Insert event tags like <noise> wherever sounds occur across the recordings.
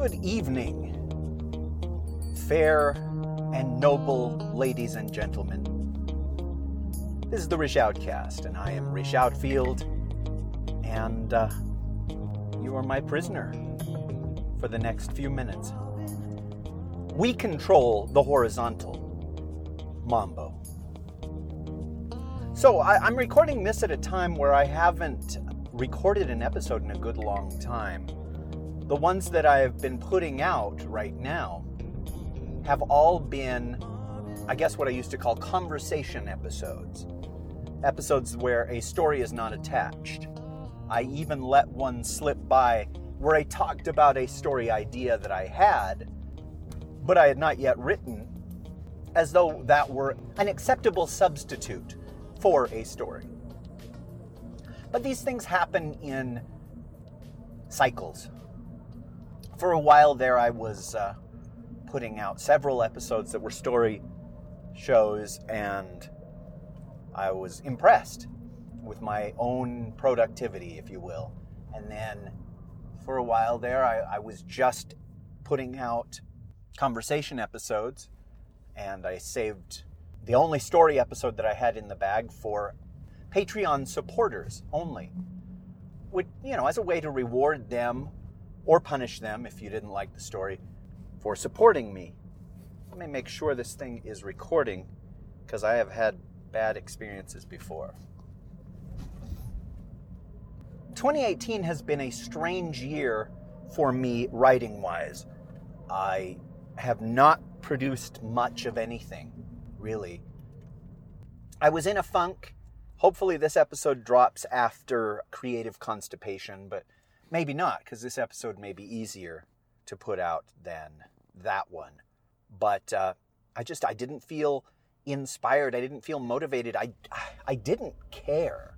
Good evening, fair and noble ladies and gentlemen. This is the Rish Outcast, and I am Rish Outfield, and uh, you are my prisoner for the next few minutes. We control the horizontal mambo. So I, am recording this at a time where I haven't recorded an episode in a good long time. The ones that I have been putting out right now have all been, I guess, what I used to call conversation episodes. Episodes where a story is not attached. I even let one slip by where I talked about a story idea that I had, but I had not yet written, as though that were an acceptable substitute for a story. But these things happen in cycles for a while there, I was uh, putting out several episodes that were story shows, and I was impressed with my own productivity, if you will. And then for a while there, I, I was just putting out conversation episodes, and I saved the only story episode that I had in the bag for Patreon supporters only. Which, you know, as a way to reward them or punish them if you didn't like the story for supporting me. Let me make sure this thing is recording because I have had bad experiences before. 2018 has been a strange year for me writing wise. I have not produced much of anything, really. I was in a funk. Hopefully, this episode drops after creative constipation, but maybe not, because this episode may be easier to put out than that one. But uh, I just I didn't feel inspired. I didn't feel motivated. I I didn't care,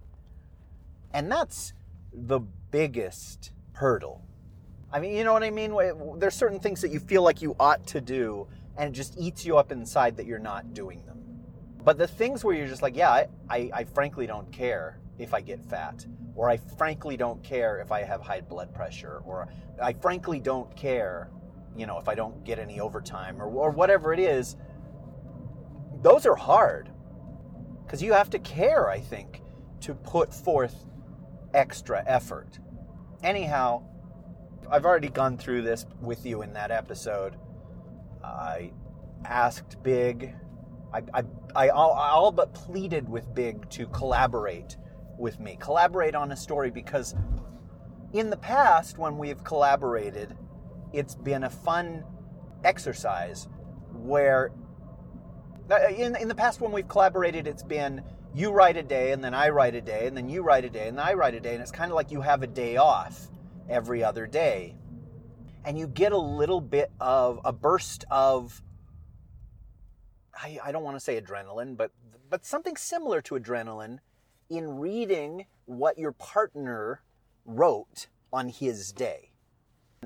and that's the biggest hurdle. I mean, you know what I mean? There's certain things that you feel like you ought to do, and it just eats you up inside that you're not doing them. But the things where you're just like, yeah, I, I, I frankly don't care if I get fat, or I frankly don't care if I have high blood pressure, or I frankly don't care, you know, if I don't get any overtime, or, or whatever it is, those are hard. Because you have to care, I think, to put forth extra effort. Anyhow, I've already gone through this with you in that episode. I asked Big, I, I, I all, I all but pleaded with Big to collaborate with me, collaborate on a story because in the past, when we've collaborated, it's been a fun exercise where uh, in, in the past when we've collaborated it's been you write a day and then i write a day and then you write a day and then i write a day and it's kind of like you have a day off every other day. And you get a little bit of a burst of i, I don't want to say adrenaline but but something similar to adrenaline in reading what your partner wrote on his day.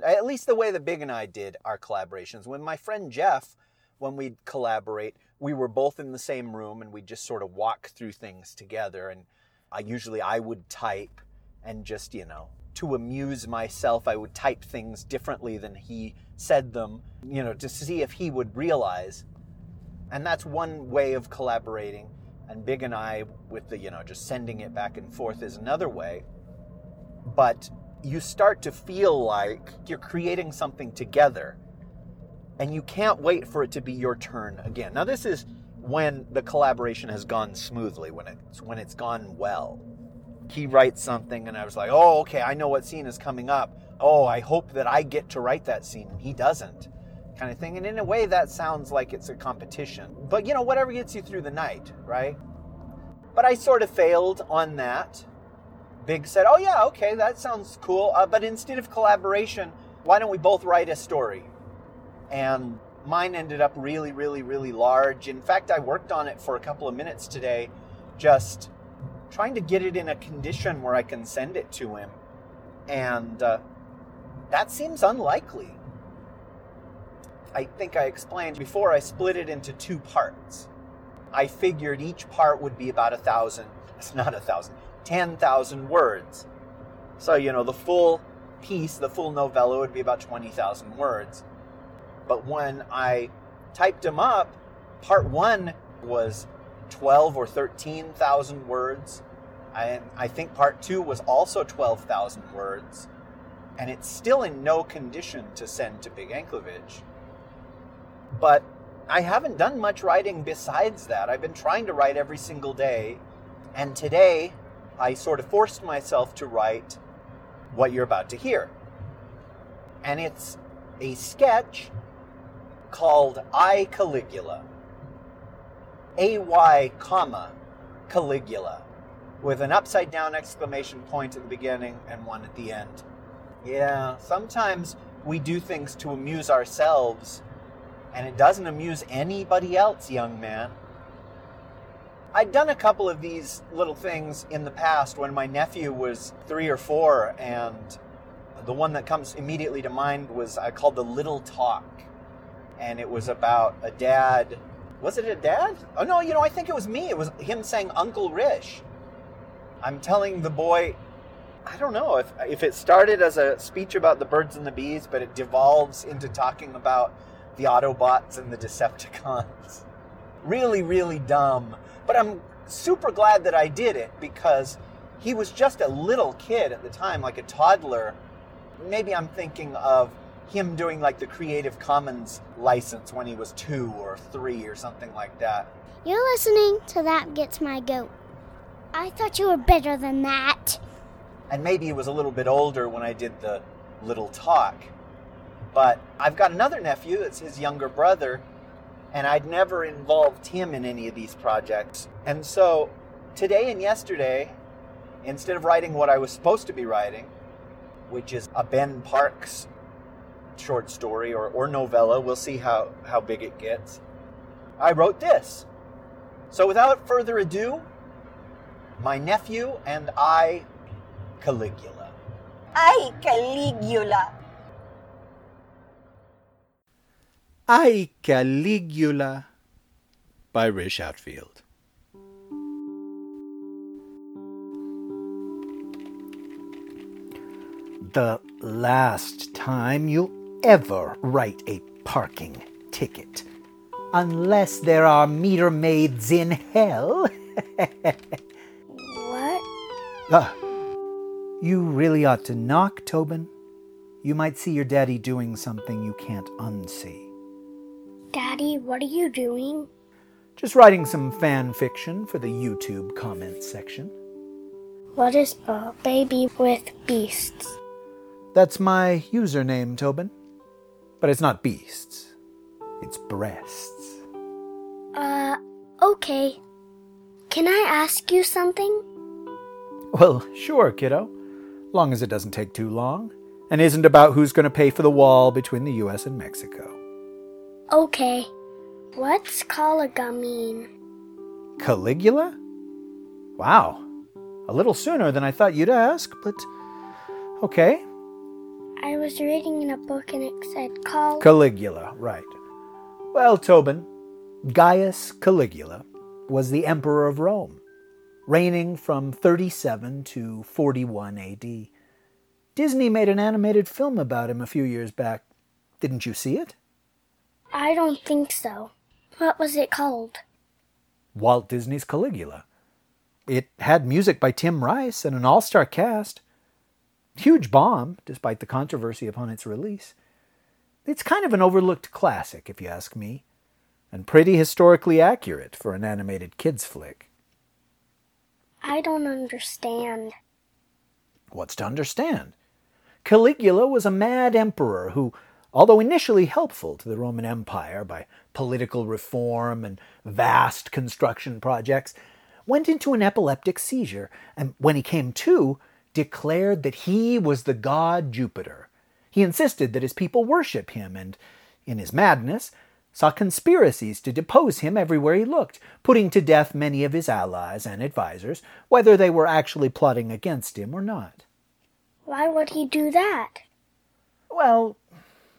At least the way that Big and I did our collaborations. When my friend Jeff, when we'd collaborate, we were both in the same room and we'd just sort of walk through things together. And I usually I would type and just, you know, to amuse myself, I would type things differently than he said them, you know, to see if he would realize. And that's one way of collaborating and Big and I with the, you know, just sending it back and forth is another way. But you start to feel like you're creating something together and you can't wait for it to be your turn again. Now this is when the collaboration has gone smoothly, when it's when it's gone well. He writes something and I was like, "Oh, okay, I know what scene is coming up. Oh, I hope that I get to write that scene." And he doesn't kind of thing. And in a way, that sounds like it's a competition. But you know, whatever gets you through the night, right? But I sort of failed on that. Big said, Oh, yeah, okay, that sounds cool. Uh, but instead of collaboration, why don't we both write a story? And mine ended up really, really, really large. In fact, I worked on it for a couple of minutes today, just trying to get it in a condition where I can send it to him. And uh, that seems unlikely. I think I explained before, I split it into two parts. I figured each part would be about a thousand, it's <laughs> not a thousand, 10,000 words. So, you know, the full piece, the full novella, would be about 20,000 words. But when I typed them up, part one was 12 or 13,000 words. I, I think part two was also 12,000 words. And it's still in no condition to send to Big Anklevich. But I haven't done much writing besides that. I've been trying to write every single day. And today, I sort of forced myself to write what you're about to hear. And it's a sketch called I Caligula. AY, comma, Caligula, with an upside down exclamation point at the beginning and one at the end. Yeah, sometimes we do things to amuse ourselves, and it doesn't amuse anybody else, young man. I'd done a couple of these little things in the past when my nephew was three or four, and the one that comes immediately to mind was I called the Little Talk. And it was about a dad was it a dad? Oh no, you know, I think it was me. It was him saying Uncle Rish. I'm telling the boy, I don't know if if it started as a speech about the birds and the bees, but it devolves into talking about the Autobots and the Decepticons. <laughs> Really, really dumb. But I'm super glad that I did it because he was just a little kid at the time, like a toddler. Maybe I'm thinking of him doing like the Creative Commons license when he was two or three or something like that. You're listening to That Gets My Goat. I thought you were better than that. And maybe he was a little bit older when I did the little talk. But I've got another nephew that's his younger brother, and I'd never involved him in any of these projects. And so today and yesterday, instead of writing what I was supposed to be writing, which is a Ben Parks short story or, or novella. We'll see how, how big it gets. I wrote this. So without further ado, my nephew and I, Caligula. I, Caligula. I, Caligula by Rish Outfield. The last time you ever write a parking ticket unless there are meter maids in hell. <laughs> what? Uh, you really ought to knock, Tobin. You might see your daddy doing something you can't unsee. Daddy, what are you doing? Just writing some fan fiction for the YouTube comments section. What is a baby with beasts? That's my username, Tobin. But it's not beasts, it's breasts. Uh, okay. Can I ask you something? Well, sure, kiddo. Long as it doesn't take too long, and isn't about who's going to pay for the wall between the US and Mexico. Okay. What's Caligula mean? Caligula? Wow. A little sooner than I thought you'd ask, but okay. I was reading in a book and it said Cal. Caligula, right. Well, Tobin, Gaius Caligula was the emperor of Rome, reigning from 37 to 41 AD. Disney made an animated film about him a few years back. Didn't you see it? I don't think so. What was it called? Walt Disney's Caligula. It had music by Tim Rice and an all star cast. Huge bomb, despite the controversy upon its release. It's kind of an overlooked classic, if you ask me, and pretty historically accurate for an animated kids flick. I don't understand. What's to understand? Caligula was a mad emperor who, although initially helpful to the Roman Empire by political reform and vast construction projects, went into an epileptic seizure, and when he came to, declared that he was the god Jupiter. He insisted that his people worship him and, in his madness, saw conspiracies to depose him everywhere he looked, putting to death many of his allies and advisers, whether they were actually plotting against him or not. Why would he do that? Well,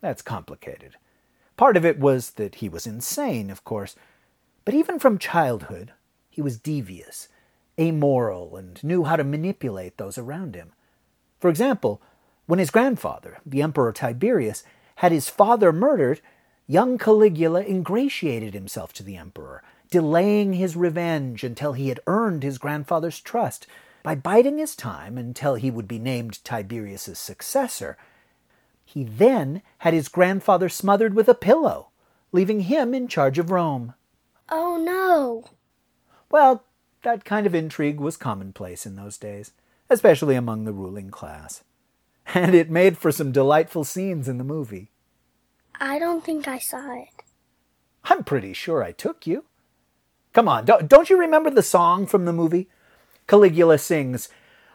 that's complicated. Part of it was that he was insane, of course, but even from childhood, he was devious amoral and knew how to manipulate those around him. For example, When his grandfather, the Emperor Tiberius, had his father murdered, young Caligula ingratiated himself to the emperor, delaying his revenge until he had earned his grandfather's trust by biding his time until he would be named Tiberius's successor. He then had his grandfather smothered with a pillow, leaving him in charge of Rome. Oh no. Well, that kind of intrigue was commonplace in those days, especially among the ruling class. And it made for some delightful scenes in the movie. I don't think I saw it. I'm pretty sure I took you. Come on, don't you remember the song from the movie? Caligula sings,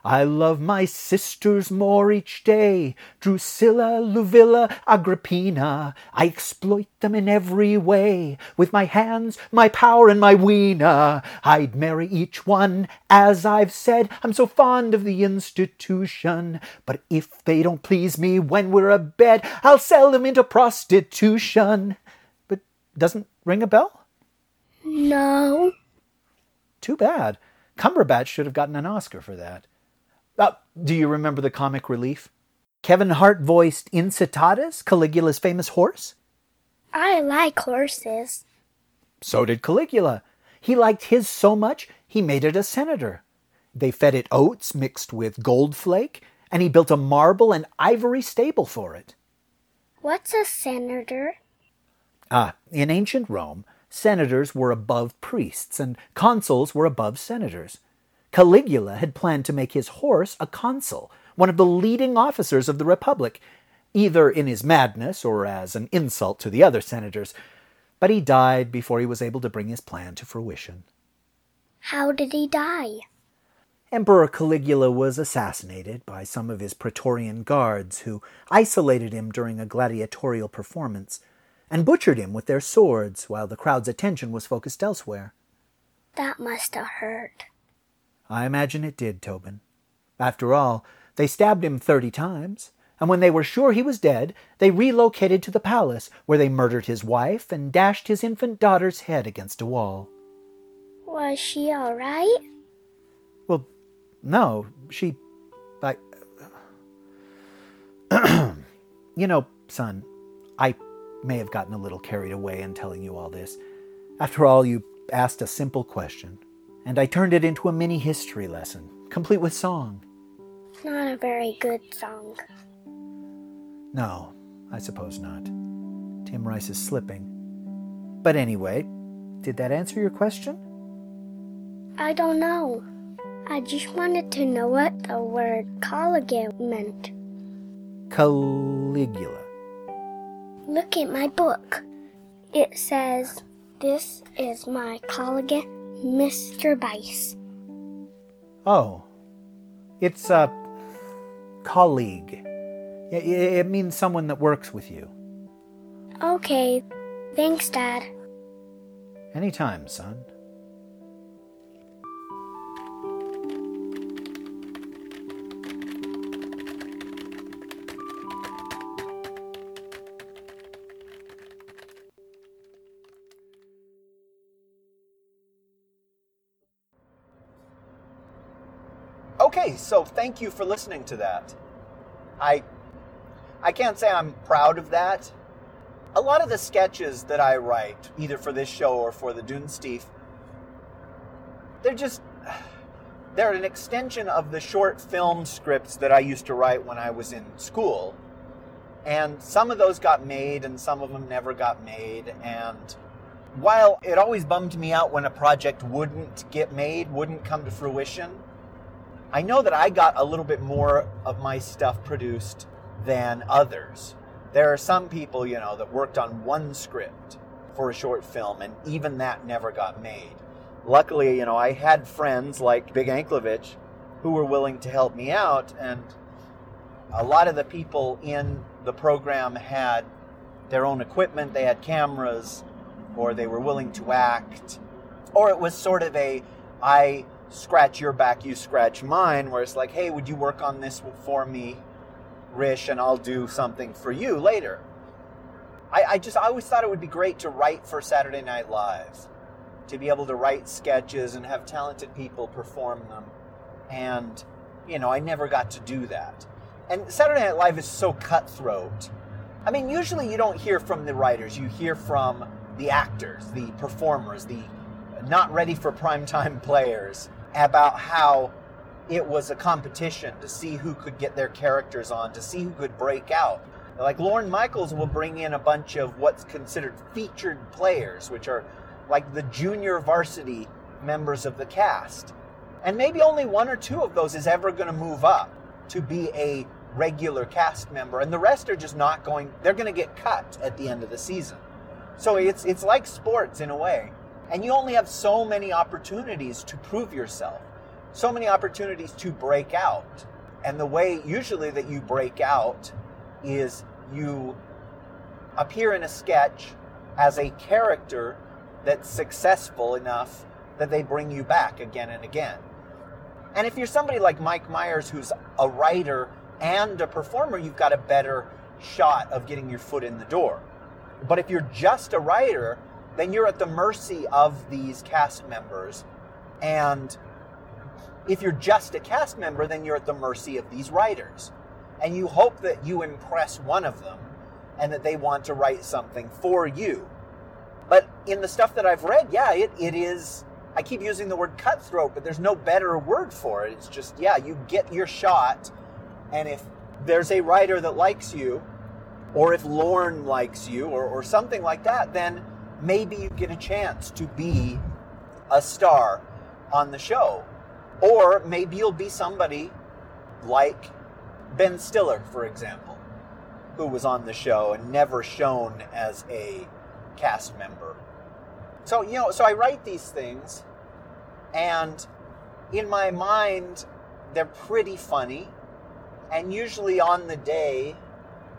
I love my sisters more each day, Drusilla, Livilla, Agrippina. I exploit them in every way, with my hands, my power, and my wiener. I'd marry each one, as I've said. I'm so fond of the institution. But if they don't please me when we're abed, I'll sell them into prostitution. But doesn't ring a bell? No. Too bad. Cumberbatch should have gotten an Oscar for that. Uh, do you remember the comic relief? Kevin Hart voiced Incitatus, Caligula's famous horse. I like horses. So did Caligula. He liked his so much, he made it a senator. They fed it oats mixed with gold flake, and he built a marble and ivory stable for it. What's a senator? Ah, in ancient Rome, senators were above priests, and consuls were above senators. Caligula had planned to make his horse a consul, one of the leading officers of the Republic, either in his madness or as an insult to the other senators, but he died before he was able to bring his plan to fruition. How did he die? Emperor Caligula was assassinated by some of his Praetorian guards who isolated him during a gladiatorial performance and butchered him with their swords while the crowd's attention was focused elsewhere. That must have hurt. I imagine it did, Tobin. After all, they stabbed him thirty times, and when they were sure he was dead, they relocated to the palace, where they murdered his wife and dashed his infant daughter's head against a wall. Was she all right? Well, no, she. I. <clears throat> you know, son, I may have gotten a little carried away in telling you all this. After all, you asked a simple question and I turned it into a mini history lesson, complete with song. Not a very good song. No, I suppose not. Tim Rice is slipping. But anyway, did that answer your question? I don't know. I just wanted to know what the word Caligula meant. Caligula. Look at my book. It says, This is my Caligula Mr. Bice. Oh, it's a colleague. It means someone that works with you. Okay, thanks, Dad. Anytime, son. Okay, so thank you for listening to that. I I can't say I'm proud of that. A lot of the sketches that I write, either for this show or for the Dune Dunesteef, they're just they're an extension of the short film scripts that I used to write when I was in school. And some of those got made and some of them never got made and while it always bummed me out when a project wouldn't get made, wouldn't come to fruition, I know that I got a little bit more of my stuff produced than others. There are some people, you know, that worked on one script for a short film, and even that never got made. Luckily, you know, I had friends like Big Anklevich who were willing to help me out, and a lot of the people in the program had their own equipment, they had cameras, or they were willing to act, or it was sort of a I scratch your back, you scratch mine, where it's like, hey, would you work on this for me, Rish, and I'll do something for you later. I, I just I always thought it would be great to write for Saturday Night Live, to be able to write sketches and have talented people perform them. And, you know, I never got to do that. And Saturday Night Live is so cutthroat. I mean, usually you don't hear from the writers, you hear from the actors, the performers, the not ready for primetime <laughs> players about how it was a competition to see who could get their characters on, to see who could break out. Like Lorne Michaels will bring in a bunch of what's considered featured players, which are like the junior varsity members of the cast. And maybe only one or two of those is ever going to move up to be a regular cast member, and the rest are just not going, they're going to get cut at the end of the season. So it's, it's like sports in a way. And you only have so many opportunities to prove yourself, so many opportunities to break out. And the way usually that you break out is you appear in a sketch as a character that's successful enough that they bring you back again and again. And if you're somebody like Mike Myers, who's a writer and a performer, you've got a better shot of getting your foot in the door. But if you're just a writer, then you're at the mercy of these cast members. And if you're just a cast member, then you're at the mercy of these writers. And you hope that you impress one of them and that they want to write something for you. But in the stuff that I've read, yeah, it, it is. I keep using the word cutthroat, but there's no better word for it. It's just, yeah, you get your shot. And if there's a writer that likes you, or if Lorne likes you, or, or something like that, then maybe you get a chance to be a star on the show. Or maybe you'll be somebody like Ben Stiller, for example, who was on the show and never shown as a cast member. So, you know, so I write these things, and in my mind, they're pretty funny. And usually on the day,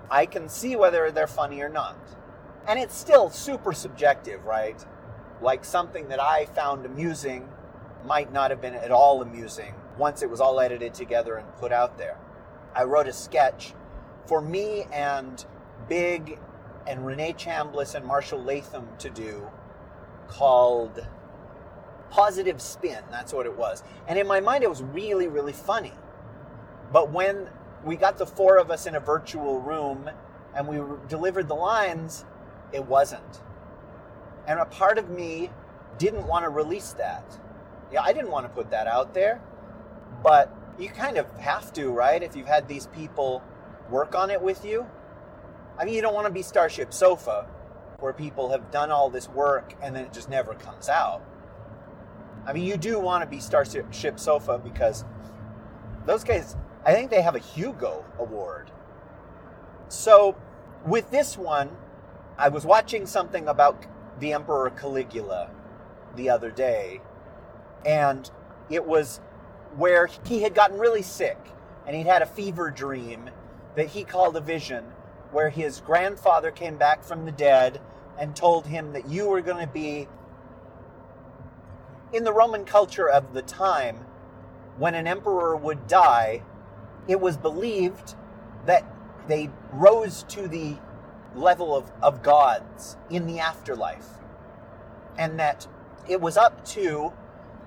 I can see whether they're funny or not. And it's still super subjective, right? Like something that I found amusing might not have been at all amusing once it was all edited together and put out there. I wrote a sketch for me and Big and Renee Chambliss and Marshall Latham to do called Positive Spin. That's what it was. And in my mind, it was really, really funny. But when we got the four of us in a virtual room and we delivered the lines, it wasn't. And a part of me didn't want to release that. Yeah, I didn't want to put that out there, but you kind of have to, right? If you've had these people work on it with you. I mean, you don't want to be Starship Sofa, where people have done all this work and then it just never comes out. I mean, you do want to be Starship Sofa because those guys, I think they have a Hugo Award. So, with this one, I was watching something about the Emperor Caligula the other day, and it was where he had gotten really sick and he'd had a fever dream that he called a vision where his grandfather came back from the dead and told him that you were going to be in the Roman culture of the time when an emperor would die it was believed that they rose to the level of, of gods in the afterlife and that it was up to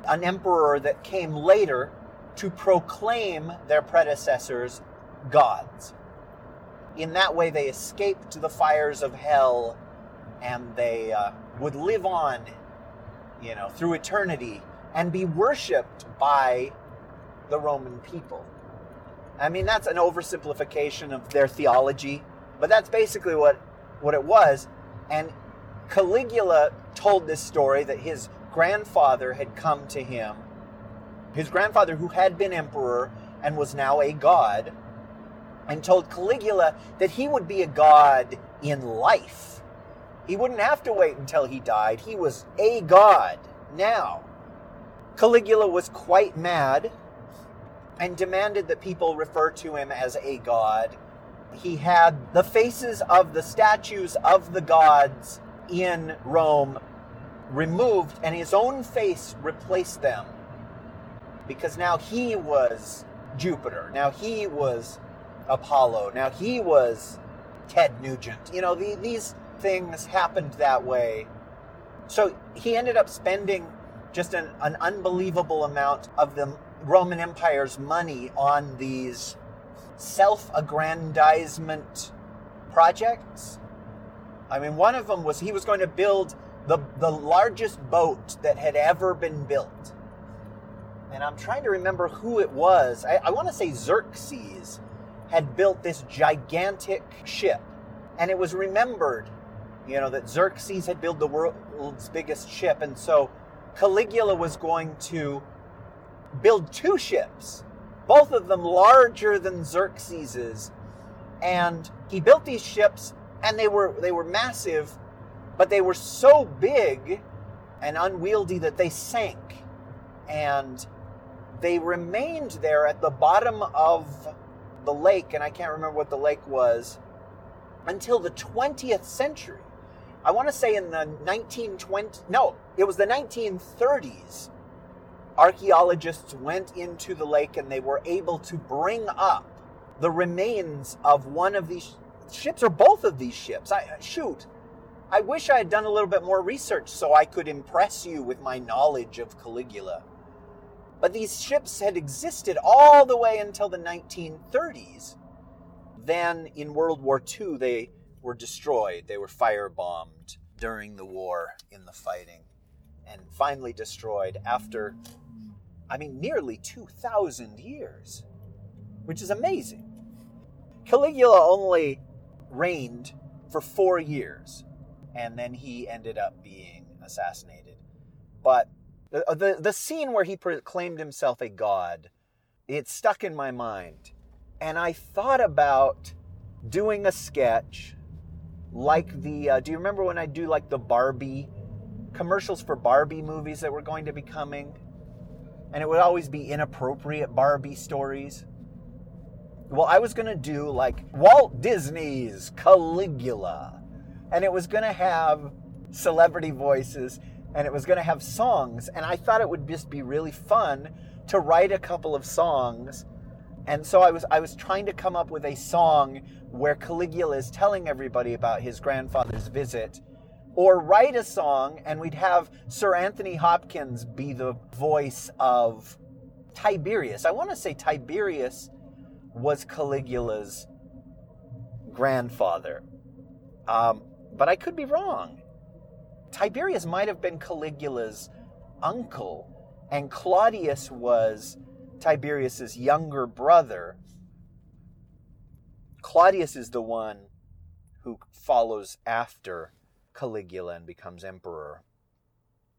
an emperor that came later to proclaim their predecessors gods. In that way, they escaped the fires of hell and they uh, would live on, you know, through eternity and be worshipped by the Roman people. I mean, that's an oversimplification of their theology, but that's basically what, what it was. And Caligula told this story that his grandfather had come to him, his grandfather who had been emperor and was now a god, and told Caligula that he would be a god in life. He wouldn't have to wait until he died. He was a god now. Caligula was quite mad and demanded that people refer to him as a god. He had the faces of the statues of the gods in Rome removed and his own face replaced them because now he was Jupiter. Now he was Apollo. Now he was Ted Nugent. You know, the, these things happened that way. So he ended up spending just an, an unbelievable amount of the Roman Empire's money on these self aggrandizement projects. I mean, one of them was he was going to build the, the largest boat that had ever been built. And I'm trying to remember who it was. I, I want to say Xerxes had built this gigantic ship. And it was remembered, you know, that Xerxes had built the world's biggest ship. And so Caligula was going to build two ships, both of them larger than Xerxes's. And he built these ships and they were they were massive, but they were so big and unwieldy that they sank. And they remained there at the bottom of the lake, and I can't remember what the lake was, until the 20th century. I want to say in the 1920, no, it was the 1930s. Archaeologists went into the lake and they were able to bring up the remains of one of these ships or both of these ships. I shoot. I wish I had done a little bit more research so I could impress you with my knowledge of Caligula. But these ships had existed all the way until the 1930s. Then in World War II, they were destroyed. They were firebombed during the war in the fighting and finally destroyed after, I mean, nearly 2,000 years, which is amazing. Caligula only reigned for four years and then he ended up being assassinated. But the, uh, the, the scene where he proclaimed himself a god, it stuck in my mind. And I thought about doing a sketch like the. Uh, do you remember when I do like the Barbie commercials for Barbie movies that were going to be coming? And it would always be inappropriate Barbie stories. Well, I was going to do like Walt Disney's Caligula. And it was going to have celebrity voices and it was going to have songs. And I thought it would just be really fun to write a couple of songs. And so I was I was trying to come up with a song where Caligula is telling everybody about his grandfather's visit, or write a song and we'd have Sir Anthony Hopkins be the voice of Tiberius. I want to say Tiberius was Caligula's grandfather, um, but I could be wrong. Tiberius might have been Caligula's uncle, and Claudius was Tiberius's younger brother. Claudius is the one who follows after Caligula and becomes emperor.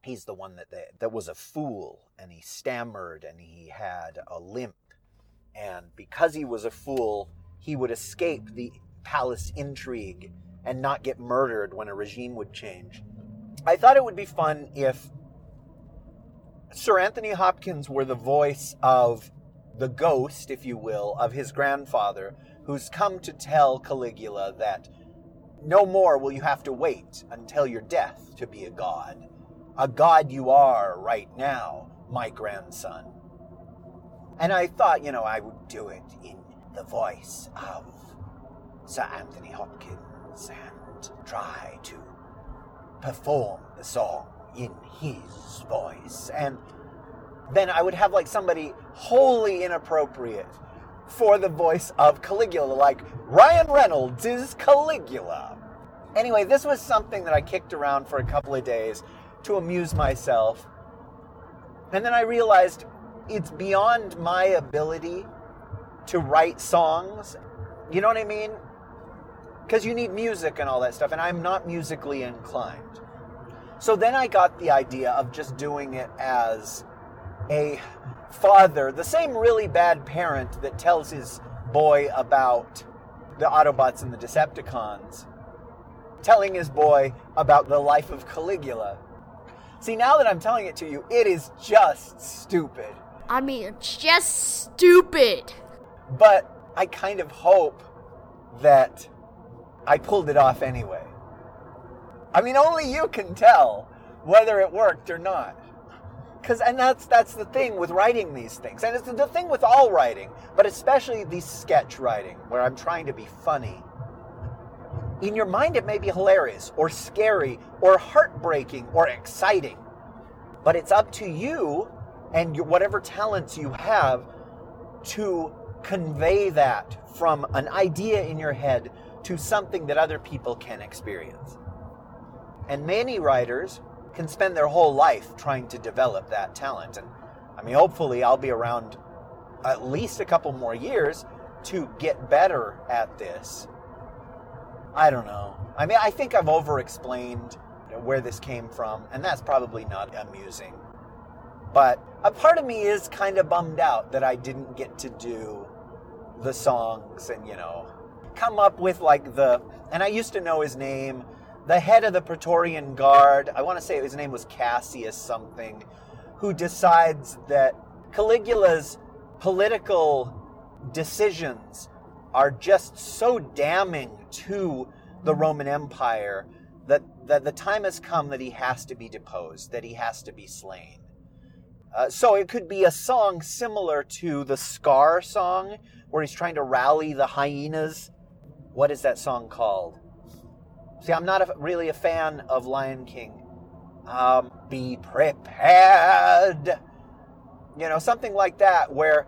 He's the one that, that, that was a fool and he stammered and he had a limp. And because he was a fool, he would escape the palace intrigue and not get murdered when a regime would change. I thought it would be fun if Sir Anthony Hopkins were the voice of the ghost, if you will, of his grandfather, who's come to tell Caligula that no more will you have to wait until your death to be a god. A god you are right now, my grandson. And I thought, you know, I would do it in the voice of Sir Anthony Hopkins and try to perform the song in his voice. And then I would have like somebody wholly inappropriate for the voice of Caligula, like Ryan Reynolds is Caligula. Anyway, this was something that I kicked around for a couple of days to amuse myself. And then I realized it's beyond my ability to write songs. You know what I mean? because you need music and all that stuff, and I'm not musically inclined. So then I got the idea of just doing it as a father, the same really bad parent that tells his boy about the Autobots and the Decepticons, telling his boy about the life of Caligula. See, now that I'm telling it to you, it is just stupid. I mean, it's just stupid. But I kind of hope that I pulled it off anyway. I mean, only you can tell whether it worked or not. Cause, and that's that's the thing with writing these things, and it's the thing with all writing, but especially the sketch writing, where I'm trying to be funny. In your mind, it may be hilarious, or scary, or heartbreaking, or exciting, but it's up to you and your, whatever talents you have to convey that from an idea in your head to something that other people can experience. And many writers can spend their whole life trying to develop that talent. And I mean, hopefully, I'll be around at least a couple more years to get better at this. I don't know. I mean, I think I've over explained where this came from, and that's probably not amusing. But a part of me is kind of bummed out that I didn't get to do the songs and, you know, come up with like the. And I used to know his name, the head of the Praetorian Guard. I want to say his name was Cassius something, who decides that Caligula's political decisions are just so damning to the Roman Empire that, that the time has come that he has to be deposed, that he has to be slain. Uh, so it could be a song similar to the Scar song, where he's trying to rally the hyenas. What is that song called? See, I'm not a, really a fan of Lion King. Um, be prepared. You know, something like that, where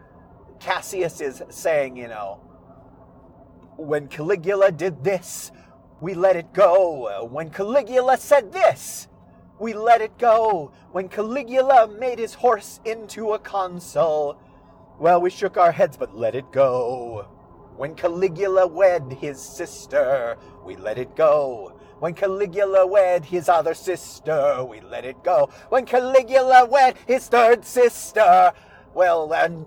Cassius is saying, you know, when Caligula did this, we let it go. When Caligula said this, we let it go. When Caligula made his horse into a consul, well, we shook our heads, but let it go. When Caligula wed his sister, we let it go. When Caligula wed his other sister, we let it go. When Caligula wed his third sister, well, then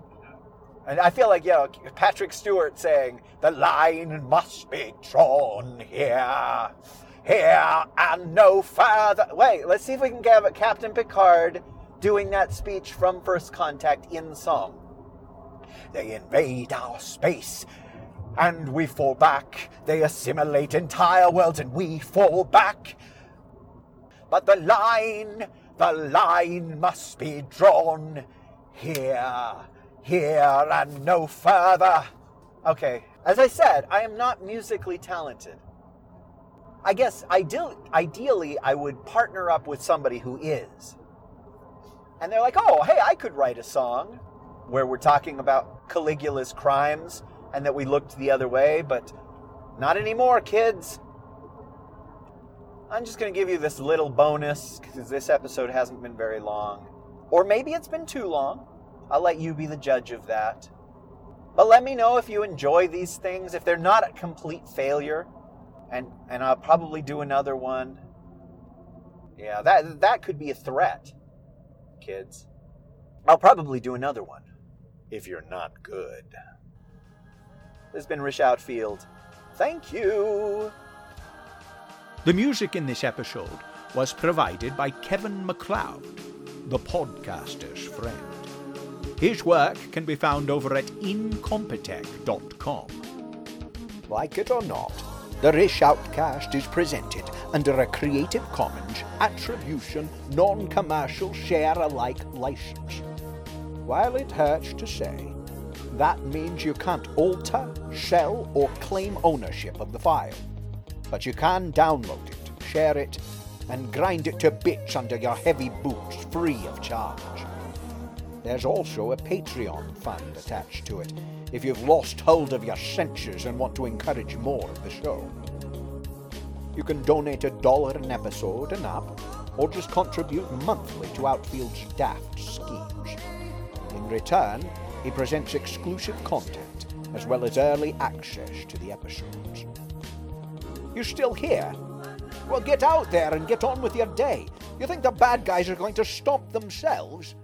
and I feel like, you know, Patrick Stewart saying, the line must be drawn here, here, and no further. Wait, let's see if we can get Captain Picard doing that speech from First Contact in song. They invade our space, and we fall back. They assimilate entire worlds, and we fall back. But the line, the line must be drawn here here and no further. Okay, as I said, I am not musically talented. I guess ideal, ideally I would partner up with somebody who is. And they're like, oh, hey, I could write a song where we're talking about Caligula's crimes and that we looked the other way, but not anymore, kids. I'm just going to give you this little bonus because this episode hasn't been very long. Or maybe it's been too long. I'll let you be the judge of that. But let me know if you enjoy these things, if they're not a complete failure, and and I'll probably do another one. Yeah, that that could be a threat, kids. I'll probably do another one if you're not good. This has been Rish Outfield. Thank you. The music in this episode was provided by Kevin MacLeod, the podcaster's friend. His work can be found over at incompetech.com. Like it or not, the Rish Outcast is presented under a Creative Commons Attribution Non Commercial Share Alike license. While it hurts to say, that means you can't alter, sell, or claim ownership of the file. But you can download it, share it, and grind it to bits under your heavy boots free of charge. There's also a Patreon fund attached to it if you've lost hold of your senses and want to encourage more of the show. You can donate a dollar an episode and up, or just contribute monthly to Outfield's daft schemes. In return, he presents exclusive content as well as early access to the episodes. You're still here? Well, get out there and get on with your day. You think the bad guys are going to stop themselves?